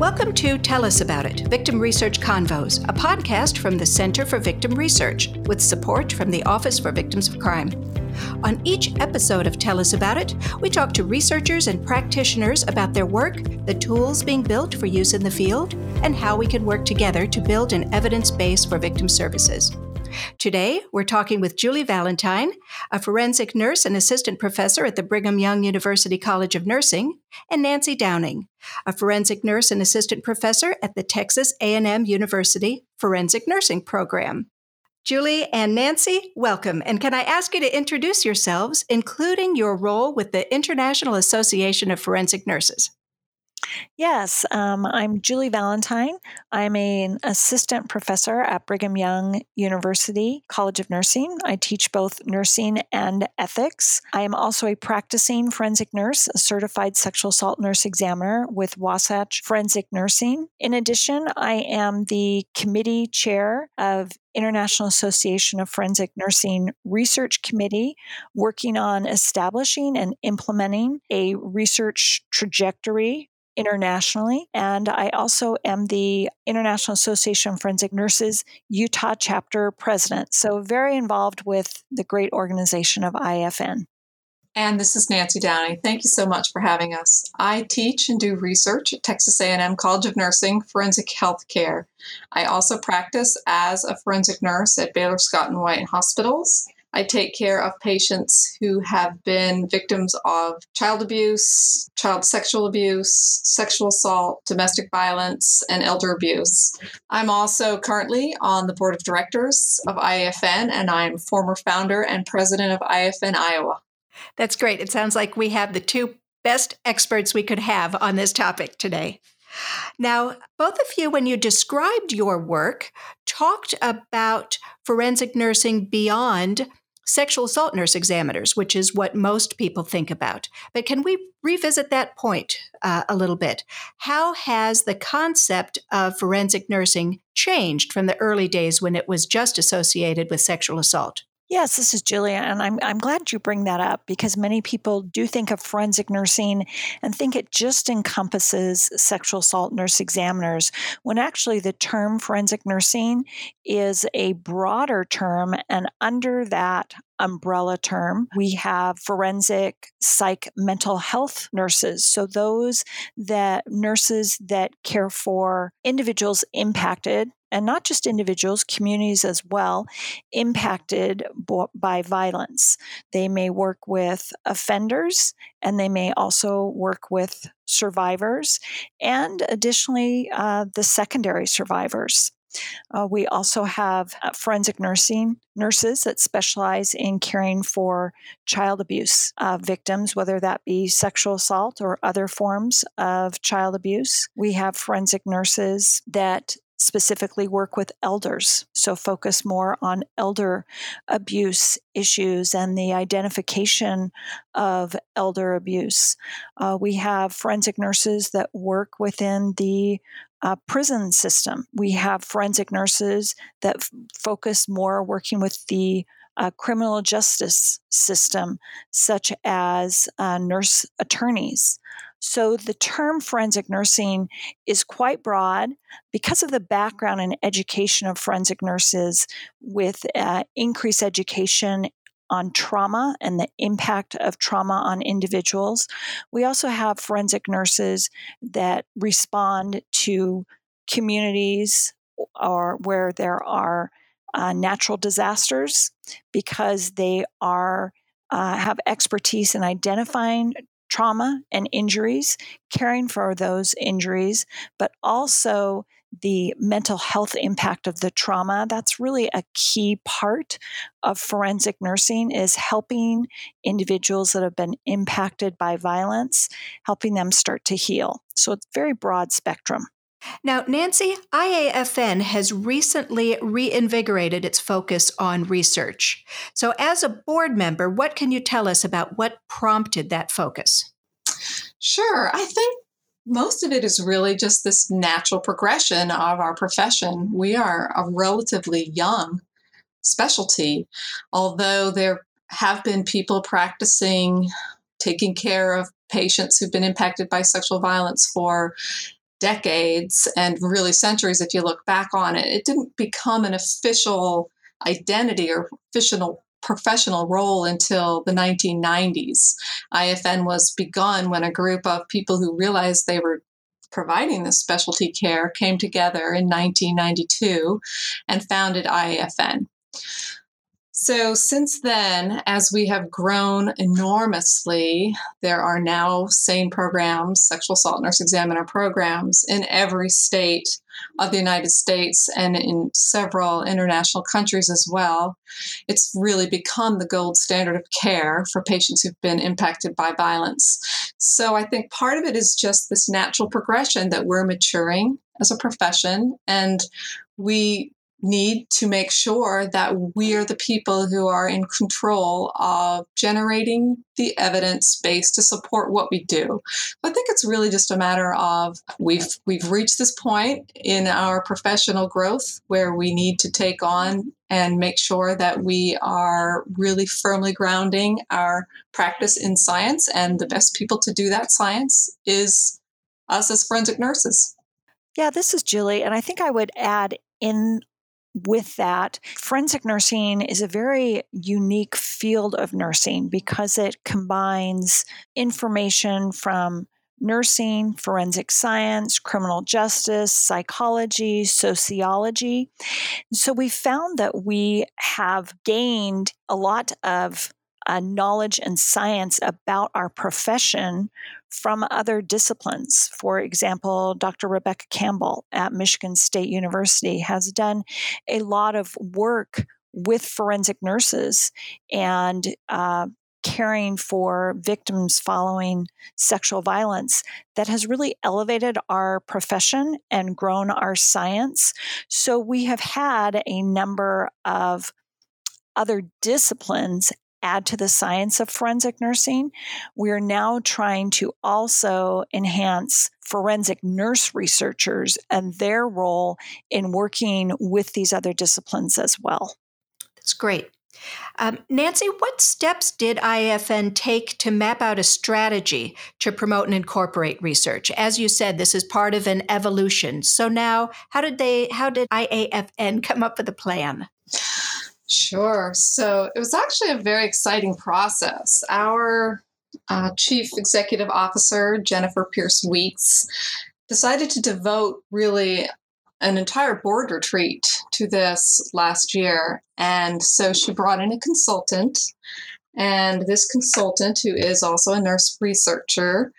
Welcome to Tell Us About It Victim Research Convos, a podcast from the Center for Victim Research with support from the Office for Victims of Crime. On each episode of Tell Us About It, we talk to researchers and practitioners about their work, the tools being built for use in the field, and how we can work together to build an evidence base for victim services. Today, we're talking with Julie Valentine, a forensic nurse and assistant professor at the Brigham Young University College of Nursing, and Nancy Downing, a forensic nurse and assistant professor at the Texas A&M University Forensic Nursing Program. Julie and Nancy, welcome. And can I ask you to introduce yourselves, including your role with the International Association of Forensic Nurses? Yes, um, I'm Julie Valentine. I'm an assistant professor at Brigham Young University College of Nursing. I teach both nursing and ethics. I am also a practicing forensic nurse, a certified sexual assault nurse examiner with Wasatch Forensic Nursing. In addition, I am the committee chair of International Association of Forensic Nursing Research Committee working on establishing and implementing a research trajectory internationally. And I also am the International Association of Forensic Nurses Utah chapter president. So very involved with the great organization of IFN. And this is Nancy Downing. Thank you so much for having us. I teach and do research at Texas A&M College of Nursing Forensic Healthcare. I also practice as a forensic nurse at Baylor Scott and White Hospitals I take care of patients who have been victims of child abuse, child sexual abuse, sexual assault, domestic violence, and elder abuse. I'm also currently on the board of directors of IFN, and I'm former founder and president of IFN Iowa. That's great. It sounds like we have the two best experts we could have on this topic today. Now, both of you, when you described your work, talked about forensic nursing beyond sexual assault nurse examiners, which is what most people think about. But can we revisit that point uh, a little bit? How has the concept of forensic nursing changed from the early days when it was just associated with sexual assault? Yes, this is Julie, and I'm, I'm glad you bring that up because many people do think of forensic nursing and think it just encompasses sexual assault nurse examiners, when actually the term forensic nursing is a broader term, and under that umbrella term. We have forensic psych mental health nurses. So those that nurses that care for individuals impacted and not just individuals, communities as well, impacted by violence. They may work with offenders and they may also work with survivors and additionally uh, the secondary survivors. Uh, we also have uh, forensic nursing nurses that specialize in caring for child abuse uh, victims, whether that be sexual assault or other forms of child abuse. We have forensic nurses that specifically work with elders, so focus more on elder abuse issues and the identification of elder abuse. Uh, we have forensic nurses that work within the uh, prison system. We have forensic nurses that f- focus more working with the uh, criminal justice system, such as uh, nurse attorneys. So the term forensic nursing is quite broad because of the background and education of forensic nurses with uh, increased education on trauma and the impact of trauma on individuals. We also have forensic nurses that respond to communities or where there are uh, natural disasters because they are uh, have expertise in identifying trauma and injuries, caring for those injuries, but also the mental health impact of the trauma. That's really a key part of forensic nursing is helping individuals that have been impacted by violence helping them start to heal. So it's very broad spectrum now, Nancy, IAFN has recently reinvigorated its focus on research. So, as a board member, what can you tell us about what prompted that focus? Sure. I think most of it is really just this natural progression of our profession. We are a relatively young specialty, although there have been people practicing taking care of patients who've been impacted by sexual violence for decades and really centuries if you look back on it. It didn't become an official identity or official professional role until the 1990s. IFN was begun when a group of people who realized they were providing this specialty care came together in 1992 and founded IAFN. So, since then, as we have grown enormously, there are now SANE programs, sexual assault nurse examiner programs, in every state of the United States and in several international countries as well. It's really become the gold standard of care for patients who've been impacted by violence. So, I think part of it is just this natural progression that we're maturing as a profession and we need to make sure that we are the people who are in control of generating the evidence base to support what we do. I think it's really just a matter of we've we've reached this point in our professional growth where we need to take on and make sure that we are really firmly grounding our practice in science and the best people to do that science is us as forensic nurses. Yeah, this is Julie and I think I would add in with that, forensic nursing is a very unique field of nursing because it combines information from nursing, forensic science, criminal justice, psychology, sociology. So we found that we have gained a lot of uh, knowledge and science about our profession from other disciplines. For example, Dr. Rebecca Campbell at Michigan State University has done a lot of work with forensic nurses and uh, caring for victims following sexual violence that has really elevated our profession and grown our science. So we have had a number of other disciplines add to the science of forensic nursing. We are now trying to also enhance forensic nurse researchers and their role in working with these other disciplines as well. That's great. Um, Nancy, what steps did IFN take to map out a strategy to promote and incorporate research? As you said, this is part of an evolution. So now, how did they? How did IAFN come up with a plan? Sure. So it was actually a very exciting process. Our uh, chief executive officer, Jennifer Pierce Weeks, decided to devote really an entire board retreat to this last year. And so she brought in a consultant. And this consultant, who is also a nurse researcher,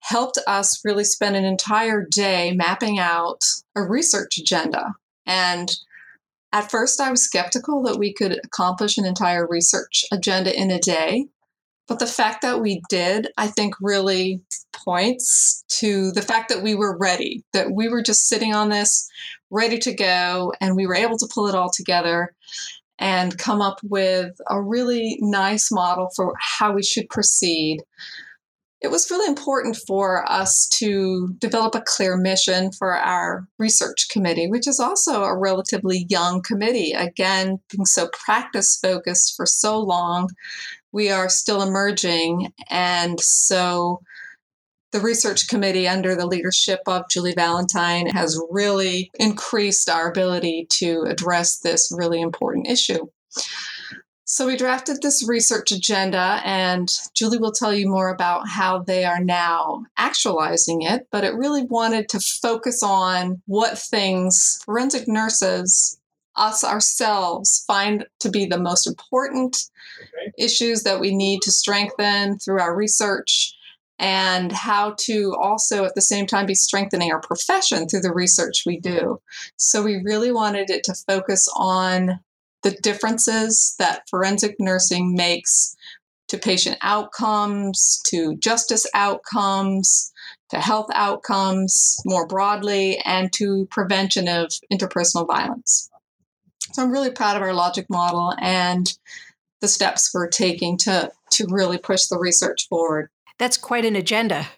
helped us really spend an entire day mapping out a research agenda. And at first, I was skeptical that we could accomplish an entire research agenda in a day. But the fact that we did, I think, really points to the fact that we were ready, that we were just sitting on this, ready to go, and we were able to pull it all together and come up with a really nice model for how we should proceed it was really important for us to develop a clear mission for our research committee, which is also a relatively young committee. Again, being so practice focused for so long, we are still emerging. And so the research committee, under the leadership of Julie Valentine, has really increased our ability to address this really important issue. So we drafted this research agenda, and Julie will tell you more about how they are now actualizing it. But it really wanted to focus on what things forensic nurses, us ourselves, find to be the most important okay. issues that we need to strengthen through our research and how to also at the same time be strengthening our profession through the research we do. So we really wanted it to focus on the differences that forensic nursing makes to patient outcomes, to justice outcomes, to health outcomes more broadly, and to prevention of interpersonal violence. So I'm really proud of our logic model and the steps we're taking to, to really push the research forward. That's quite an agenda.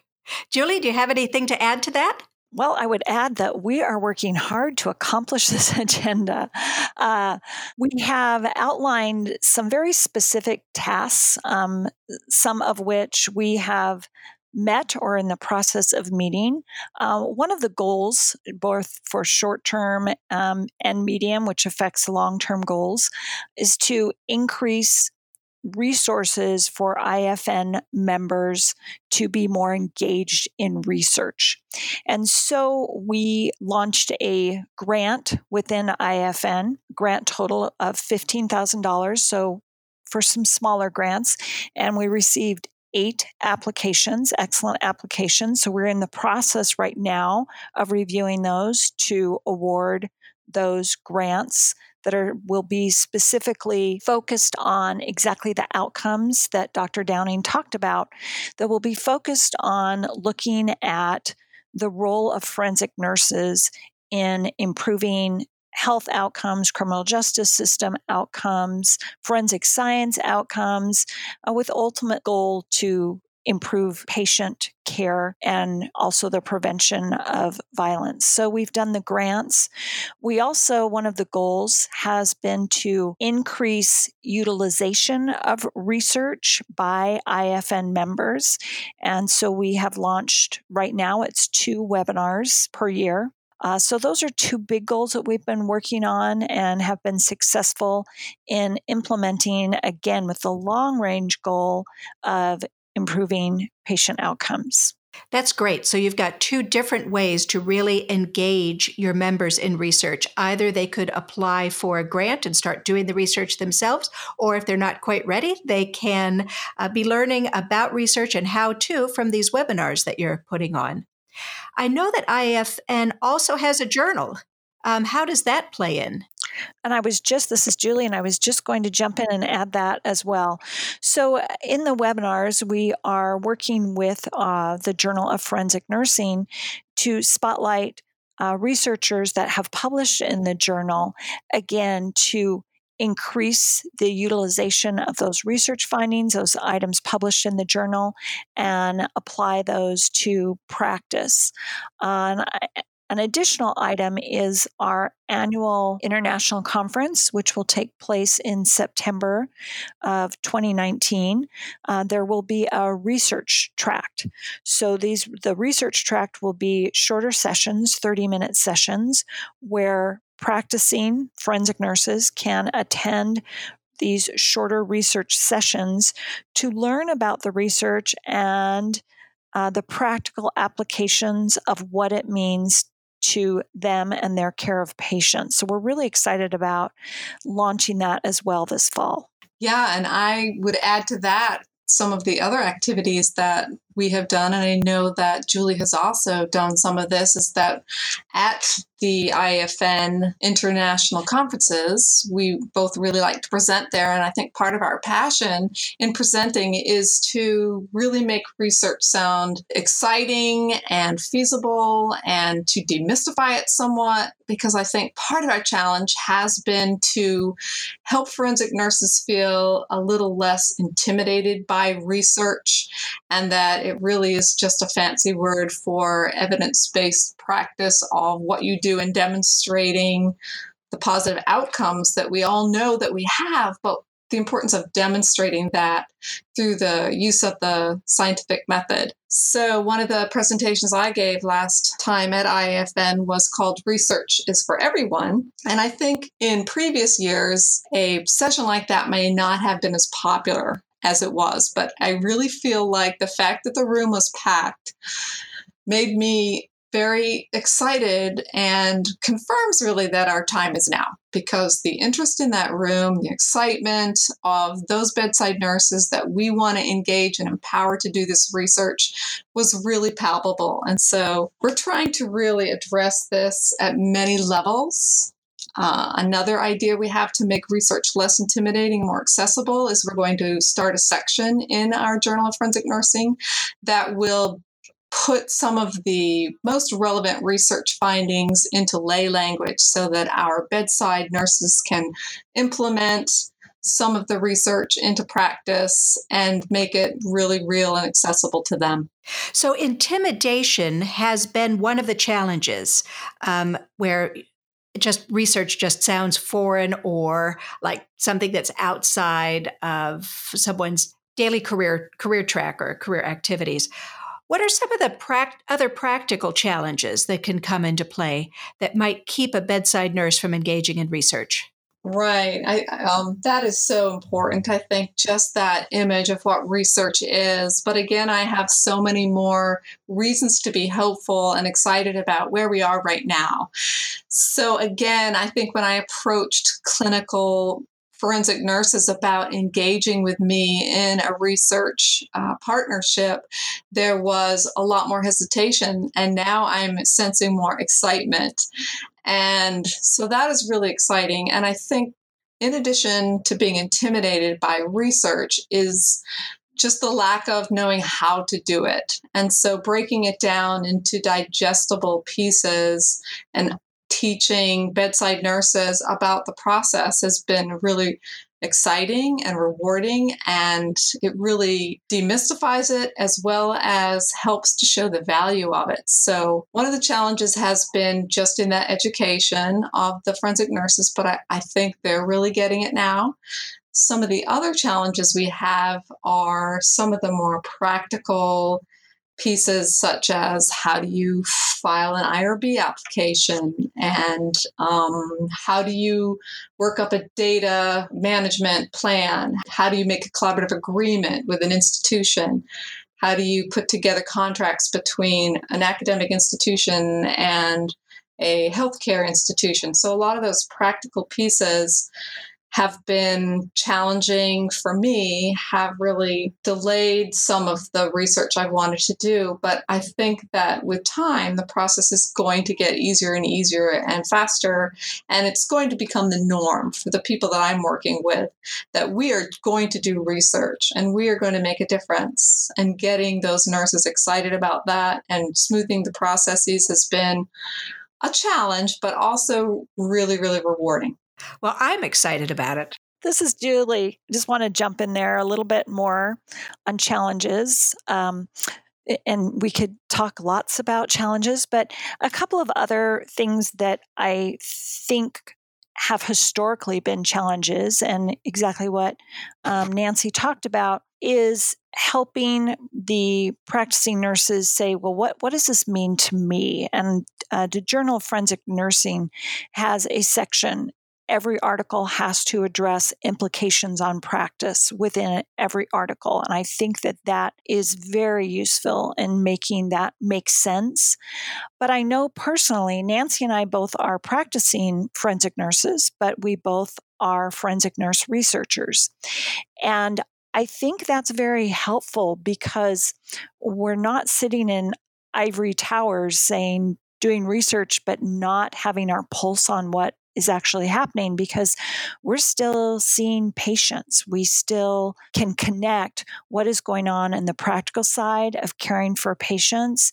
Julie, do you have anything to add to that? Well, I would add that we are working hard to accomplish this agenda. Uh, we have outlined some very specific tasks, um, some of which we have met or in the process of meeting. Uh, one of the goals, both for short term um, and medium, which affects long term goals, is to increase resources for IFN members to be more engaged in research. And so we launched a grant within IFN, grant total of $15,000. So for some smaller grants, and we received eight applications, excellent applications. So we're in the process right now of reviewing those to award those grants that are will be specifically focused on exactly the outcomes that Dr. Downing talked about that will be focused on looking at the role of forensic nurses in improving health outcomes, criminal justice system outcomes, forensic science outcomes, uh, with ultimate goal to improve patient care and also the prevention of violence. So we've done the grants. We also, one of the goals has been to increase utilization of research by IFN members. And so we have launched right now, it's two webinars per year uh, so, those are two big goals that we've been working on and have been successful in implementing, again, with the long range goal of improving patient outcomes. That's great. So you've got two different ways to really engage your members in research. Either they could apply for a grant and start doing the research themselves, or if they're not quite ready, they can uh, be learning about research and how to from these webinars that you're putting on. I know that IFN also has a journal. Um, how does that play in? And I was just, this is Julie, and I was just going to jump in and add that as well. So, uh, in the webinars, we are working with uh, the Journal of Forensic Nursing to spotlight uh, researchers that have published in the journal, again, to increase the utilization of those research findings, those items published in the journal, and apply those to practice. Uh, an additional item is our annual international conference, which will take place in September of 2019. Uh, there will be a research tract. So these the research tract will be shorter sessions, 30 minute sessions, where practicing forensic nurses can attend these shorter research sessions to learn about the research and uh, the practical applications of what it means to them and their care of patients. So we're really excited about launching that as well this fall. Yeah, and I would add to that some of the other activities that we have done, and I know that Julie has also done some of this, is that at the IFN international conferences, we both really like to present there. And I think part of our passion in presenting is to really make research sound exciting and feasible and to demystify it somewhat. Because I think part of our challenge has been to help forensic nurses feel a little less intimidated by research and that it really is just a fancy word for evidence based practice of what you do in demonstrating the positive outcomes that we all know that we have, but the importance of demonstrating that through the use of the scientific method. So, one of the presentations I gave last time at IFN was called Research is for Everyone. And I think in previous years, a session like that may not have been as popular as it was. But I really feel like the fact that the room was packed made me very excited and confirms really that our time is now because the interest in that room, the excitement of those bedside nurses that we want to engage and empower to do this research was really palpable. And so we're trying to really address this at many levels uh, another idea we have to make research less intimidating, more accessible, is we're going to start a section in our Journal of Forensic Nursing that will put some of the most relevant research findings into lay language so that our bedside nurses can implement some of the research into practice and make it really real and accessible to them. So, intimidation has been one of the challenges um, where just research just sounds foreign or like something that's outside of someone's daily career career track or career activities What are some of the pra- other practical challenges that can come into play that might keep a bedside nurse from engaging in research? Right. I, um, that is so important. I think just that image of what research is. But again, I have so many more reasons to be hopeful and excited about where we are right now. So, again, I think when I approached clinical forensic nurses about engaging with me in a research uh, partnership, there was a lot more hesitation. And now I'm sensing more excitement. And so that is really exciting. And I think, in addition to being intimidated by research, is just the lack of knowing how to do it. And so breaking it down into digestible pieces and teaching bedside nurses about the process has been really exciting and rewarding and it really demystifies it as well as helps to show the value of it. So, one of the challenges has been just in that education of the forensic nurses, but I, I think they're really getting it now. Some of the other challenges we have are some of the more practical pieces such as how do you file an IRB application and um, how do you work up a data management plan? How do you make a collaborative agreement with an institution? How do you put together contracts between an academic institution and a healthcare institution? So, a lot of those practical pieces have been challenging for me, have really delayed some of the research I've wanted to do. But I think that with time, the process is going to get easier and easier and faster. And it's going to become the norm for the people that I'm working with that we are going to do research and we are going to make a difference. And getting those nurses excited about that and smoothing the processes has been a challenge, but also really, really rewarding. Well, I'm excited about it. This is Julie. Just want to jump in there a little bit more on challenges. Um, and we could talk lots about challenges, but a couple of other things that I think have historically been challenges, and exactly what um, Nancy talked about is helping the practicing nurses say, well, what, what does this mean to me? And uh, the Journal of Forensic Nursing has a section every article has to address implications on practice within every article. And I think that that is very useful in making that make sense. But I know personally, Nancy and I both are practicing forensic nurses, but we both are forensic nurse researchers. And I think that's very helpful because we're not sitting in ivory towers saying, doing research, but not having our pulse on what is actually happening because we're still seeing patients. We still can connect what is going on in the practical side of caring for patients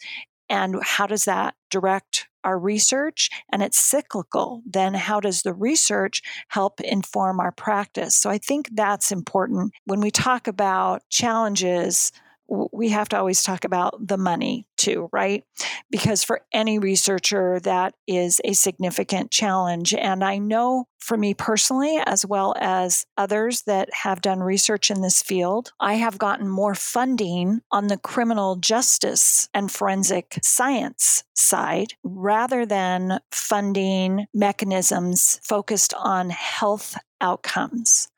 and how does that direct our research? And it's cyclical. Then how does the research help inform our practice? So i think that's important. When we talk about challenges we have to always talk about the money too, right? Because for any researcher, that is a significant challenge. And I know for me personally, as well as others that have done research in this field, I have gotten more funding on the criminal justice and forensic science side rather than funding mechanisms focused on health outcomes.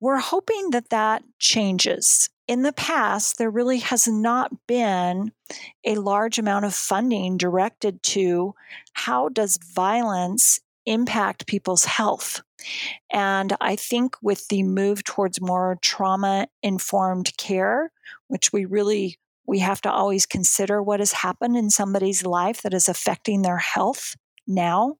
We're hoping that that changes in the past, there really has not been a large amount of funding directed to how does violence impact people's health. And I think with the move towards more trauma informed care, which we really we have to always consider what has happened in somebody's life that is affecting their health now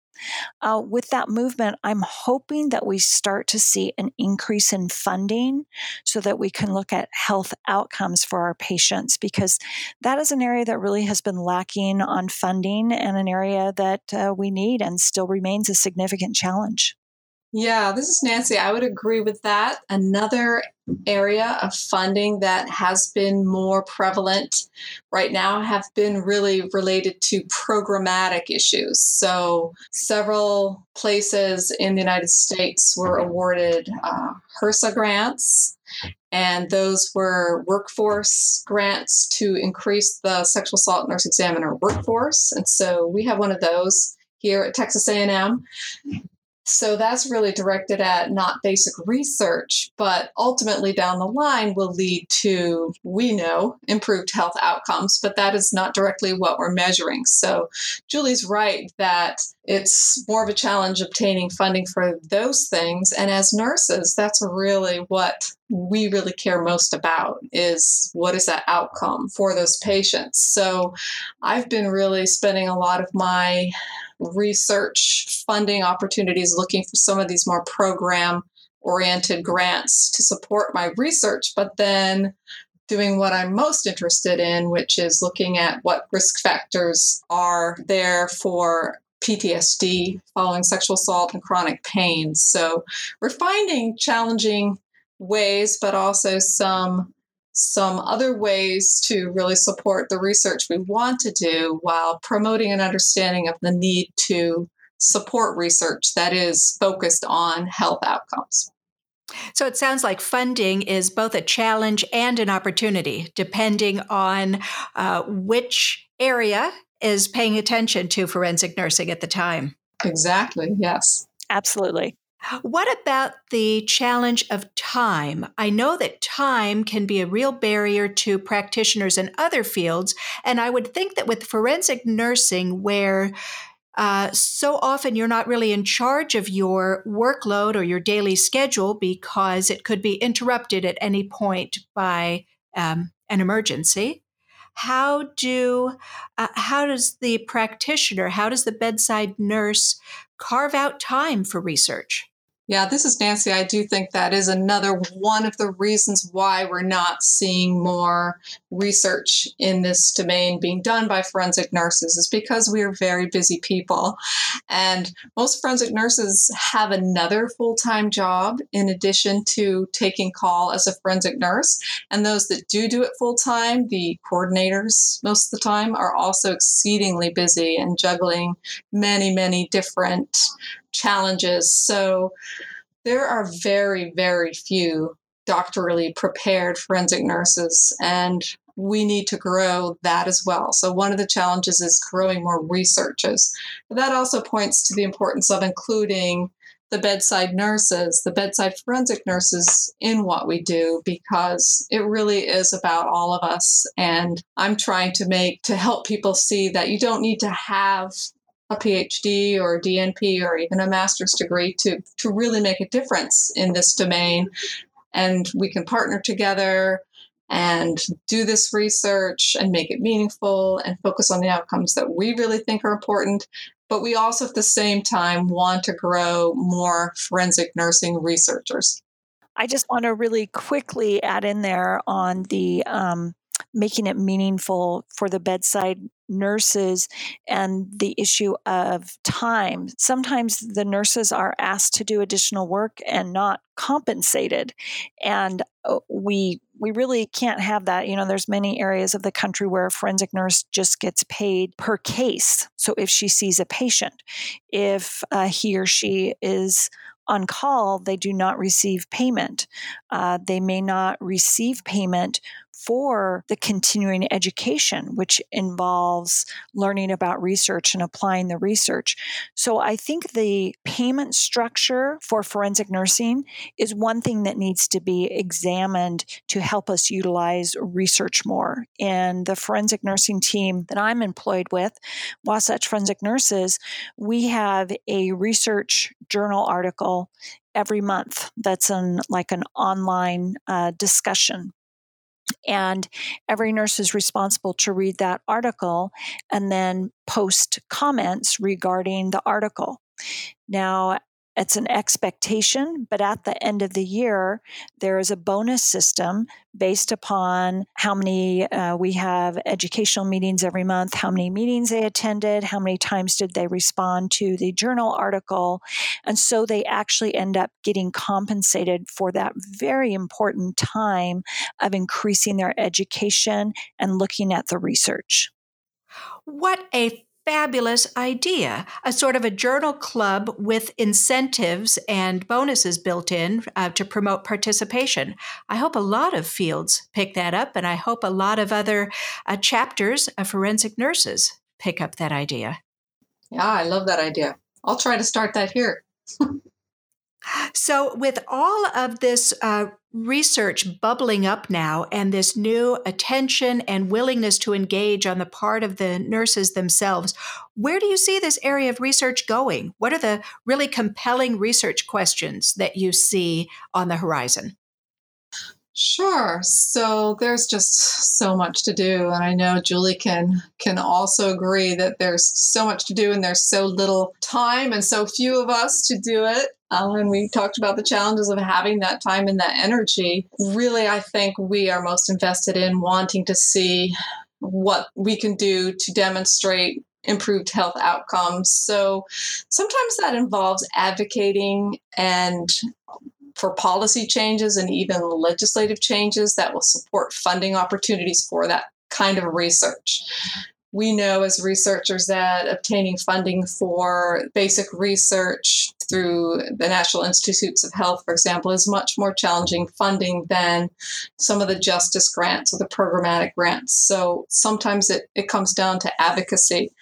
uh, with that movement, I'm hoping that we start to see an increase in funding so that we can look at health outcomes for our patients because that is an area that really has been lacking on funding and an area that uh, we need and still remains a significant challenge. Yeah, this is Nancy. I would agree with that. Another area of funding that has been more prevalent right now have been really related to programmatic issues. So, several places in the United States were awarded uh, HRSA grants, and those were workforce grants to increase the sexual assault nurse examiner workforce. And so, we have one of those here at Texas A&M. So that's really directed at not basic research, but ultimately down the line will lead to, we know, improved health outcomes, but that is not directly what we're measuring. So Julie's right that it's more of a challenge obtaining funding for those things. And as nurses, that's really what we really care most about is what is that outcome for those patients. So I've been really spending a lot of my research funding opportunities looking for some of these more program oriented grants to support my research, but then doing what I'm most interested in, which is looking at what risk factors are there for PTSD following sexual assault and chronic pain. So we're finding challenging ways, but also some some other ways to really support the research we want to do while promoting an understanding of the need to support research that is focused on health outcomes. So it sounds like funding is both a challenge and an opportunity, depending on uh, which area is paying attention to forensic nursing at the time. Exactly, yes. Absolutely. What about the challenge of time? I know that time can be a real barrier to practitioners in other fields. And I would think that with forensic nursing, where uh, so often you're not really in charge of your workload or your daily schedule because it could be interrupted at any point by um, an emergency. How do uh, how does the practitioner, how does the bedside nurse carve out time for research? Yeah, this is Nancy. I do think that is another one of the reasons why we're not seeing more research in this domain being done by forensic nurses is because we are very busy people. And most forensic nurses have another full time job in addition to taking call as a forensic nurse. And those that do do it full time, the coordinators most of the time, are also exceedingly busy and juggling many, many different challenges. So there are very, very few doctorally prepared forensic nurses, and we need to grow that as well. So, one of the challenges is growing more researchers. But that also points to the importance of including the bedside nurses, the bedside forensic nurses in what we do because it really is about all of us. And I'm trying to make to help people see that you don't need to have a PhD or DNP or even a master's degree to, to really make a difference in this domain. And we can partner together and do this research and make it meaningful and focus on the outcomes that we really think are important. But we also, at the same time, want to grow more forensic nursing researchers. I just want to really quickly add in there on the um, making it meaningful for the bedside nurses and the issue of time. Sometimes the nurses are asked to do additional work and not compensated. And uh, we we really can't have that. You know, there's many areas of the country where a forensic nurse just gets paid per case. So if she sees a patient, if uh, he or she is on call, they do not receive payment. Uh, they may not receive payment for the continuing education, which involves learning about research and applying the research. So I think the payment structure for forensic nursing is one thing that needs to be examined to help us utilize research more. And the forensic nursing team that I'm employed with, Wasatch Forensic Nurses, we have a research journal article every month that's an like an online uh, discussion and every nurse is responsible to read that article and then post comments regarding the article. Now, it's an expectation, but at the end of the year, there is a bonus system based upon how many uh, we have educational meetings every month, how many meetings they attended, how many times did they respond to the journal article. And so they actually end up getting compensated for that very important time of increasing their education and looking at the research. What a fabulous idea a sort of a journal club with incentives and bonuses built in uh, to promote participation. I hope a lot of fields pick that up, and I hope a lot of other uh, chapters of forensic nurses pick up that idea. Yeah, I love that idea. I'll try to start that here. So, with all of this uh, research bubbling up now and this new attention and willingness to engage on the part of the nurses themselves, where do you see this area of research going? What are the really compelling research questions that you see on the horizon? Sure. So there's just so much to do, and I know Julie can can also agree that there's so much to do, and there's so little time, and so few of us to do it. Um, and we talked about the challenges of having that time and that energy. Really, I think we are most invested in wanting to see what we can do to demonstrate improved health outcomes. So sometimes that involves advocating and for policy changes and even legislative changes that will support funding opportunities for that kind of research. We know as researchers that obtaining funding for basic research through the National Institutes of Health, for example, is much more challenging funding than some of the justice grants or the programmatic grants. So sometimes it, it comes down to advocacy.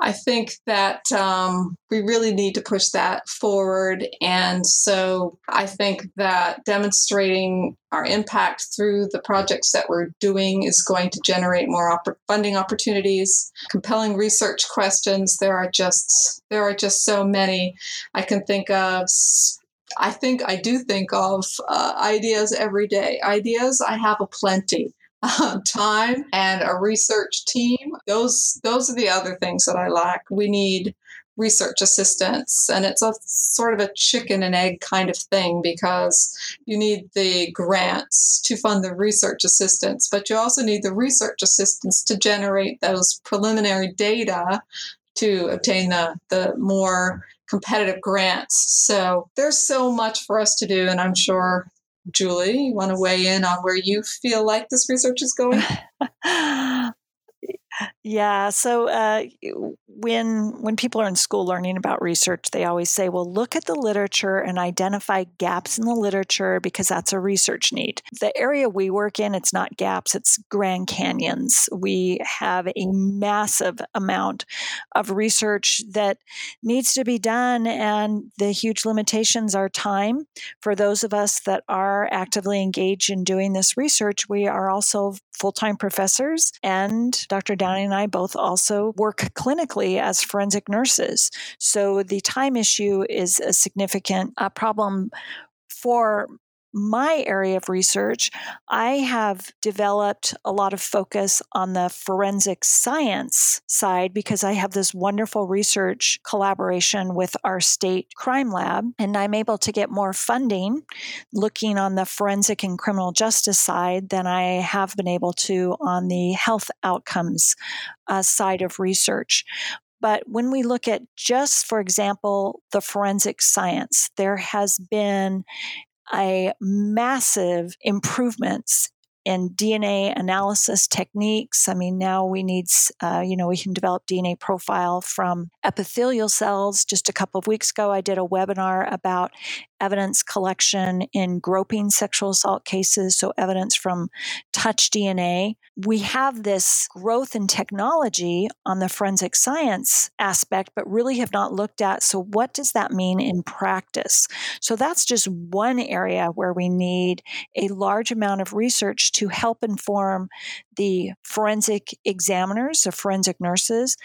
I think that um, we really need to push that forward. And so I think that demonstrating our impact through the projects that we're doing is going to generate more op- funding opportunities, compelling research questions. There are just there are just so many. I can think of I think I do think of uh, ideas every day. Ideas, I have a plenty time and a research team. Those those are the other things that I lack. We need research assistants and it's a sort of a chicken and egg kind of thing because you need the grants to fund the research assistants but you also need the research assistants to generate those preliminary data to obtain the, the more competitive grants so there's so much for us to do and i'm sure Julie, you want to weigh in on where you feel like this research is going? Yeah. So uh, when when people are in school learning about research, they always say, "Well, look at the literature and identify gaps in the literature because that's a research need." The area we work in, it's not gaps; it's Grand Canyons. We have a massive amount of research that needs to be done, and the huge limitations are time. For those of us that are actively engaged in doing this research, we are also full time professors, and Dr. Downing and I both also work clinically as forensic nurses. So the time issue is a significant uh, problem for my area of research, I have developed a lot of focus on the forensic science side because I have this wonderful research collaboration with our state crime lab, and I'm able to get more funding looking on the forensic and criminal justice side than I have been able to on the health outcomes uh, side of research. But when we look at just, for example, the forensic science, there has been a massive improvements in DNA analysis techniques. I mean, now we need, uh, you know, we can develop DNA profile from epithelial cells. Just a couple of weeks ago, I did a webinar about evidence collection in groping sexual assault cases, so evidence from touch DNA. We have this growth in technology on the forensic science aspect, but really have not looked at so what does that mean in practice? So that's just one area where we need a large amount of research to help inform the forensic examiners, the forensic nurses,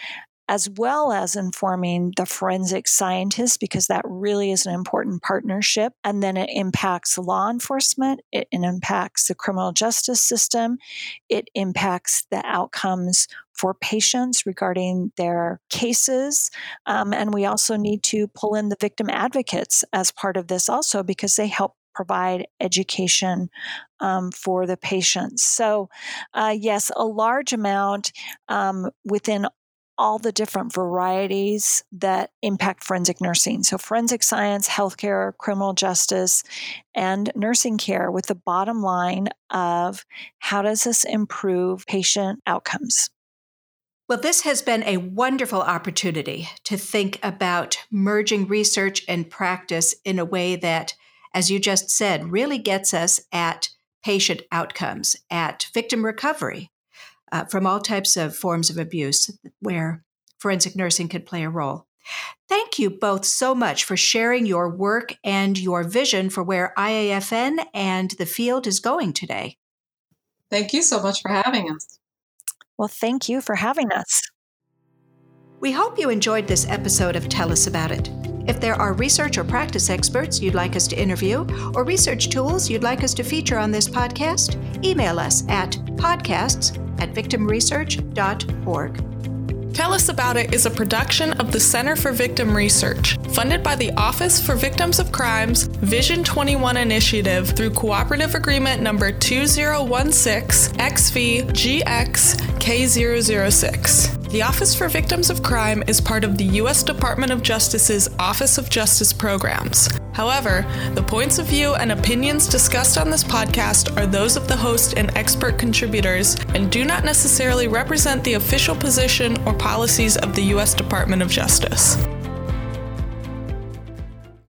as well as informing the forensic scientists, because that really is an important partnership. And then it impacts law enforcement, it, impacts the criminal justice system, it impacts the outcomes for patients regarding their cases. Um, and we also need to pull in the victim advocates as part of this also because they help provide education um, for the patients. So, uh, yes, a large amount um, within all the different varieties that impact forensic nursing. So, forensic science, healthcare, criminal justice, and nursing care, with the bottom line of how does this improve patient outcomes? Well, this has been a wonderful opportunity to think about merging research and practice in a way that, as you just said, really gets us at patient outcomes, at victim recovery, uh, from all types of forms of abuse where forensic nursing could play a role. Thank you both so much for sharing your work and your vision for where IAFN and the field is going today. Thank you so much for having us. Well, thank you for having us. We hope you enjoyed this episode of Tell Us About It. If there are research or practice experts you'd like us to interview, or research tools you'd like us to feature on this podcast, email us at podcasts at victimresearch.org. Tell Us About It is a production of the Center for Victim Research, funded by the Office for Victims of Crime's Vision 21 initiative through Cooperative Agreement number 2016 XV K006. The Office for Victims of Crime is part of the U.S. Department of Justice's Office of Justice Programs. However, the points of view and opinions discussed on this podcast are those of the host and expert contributors and do not necessarily represent the official position or policies of the U.S. Department of Justice.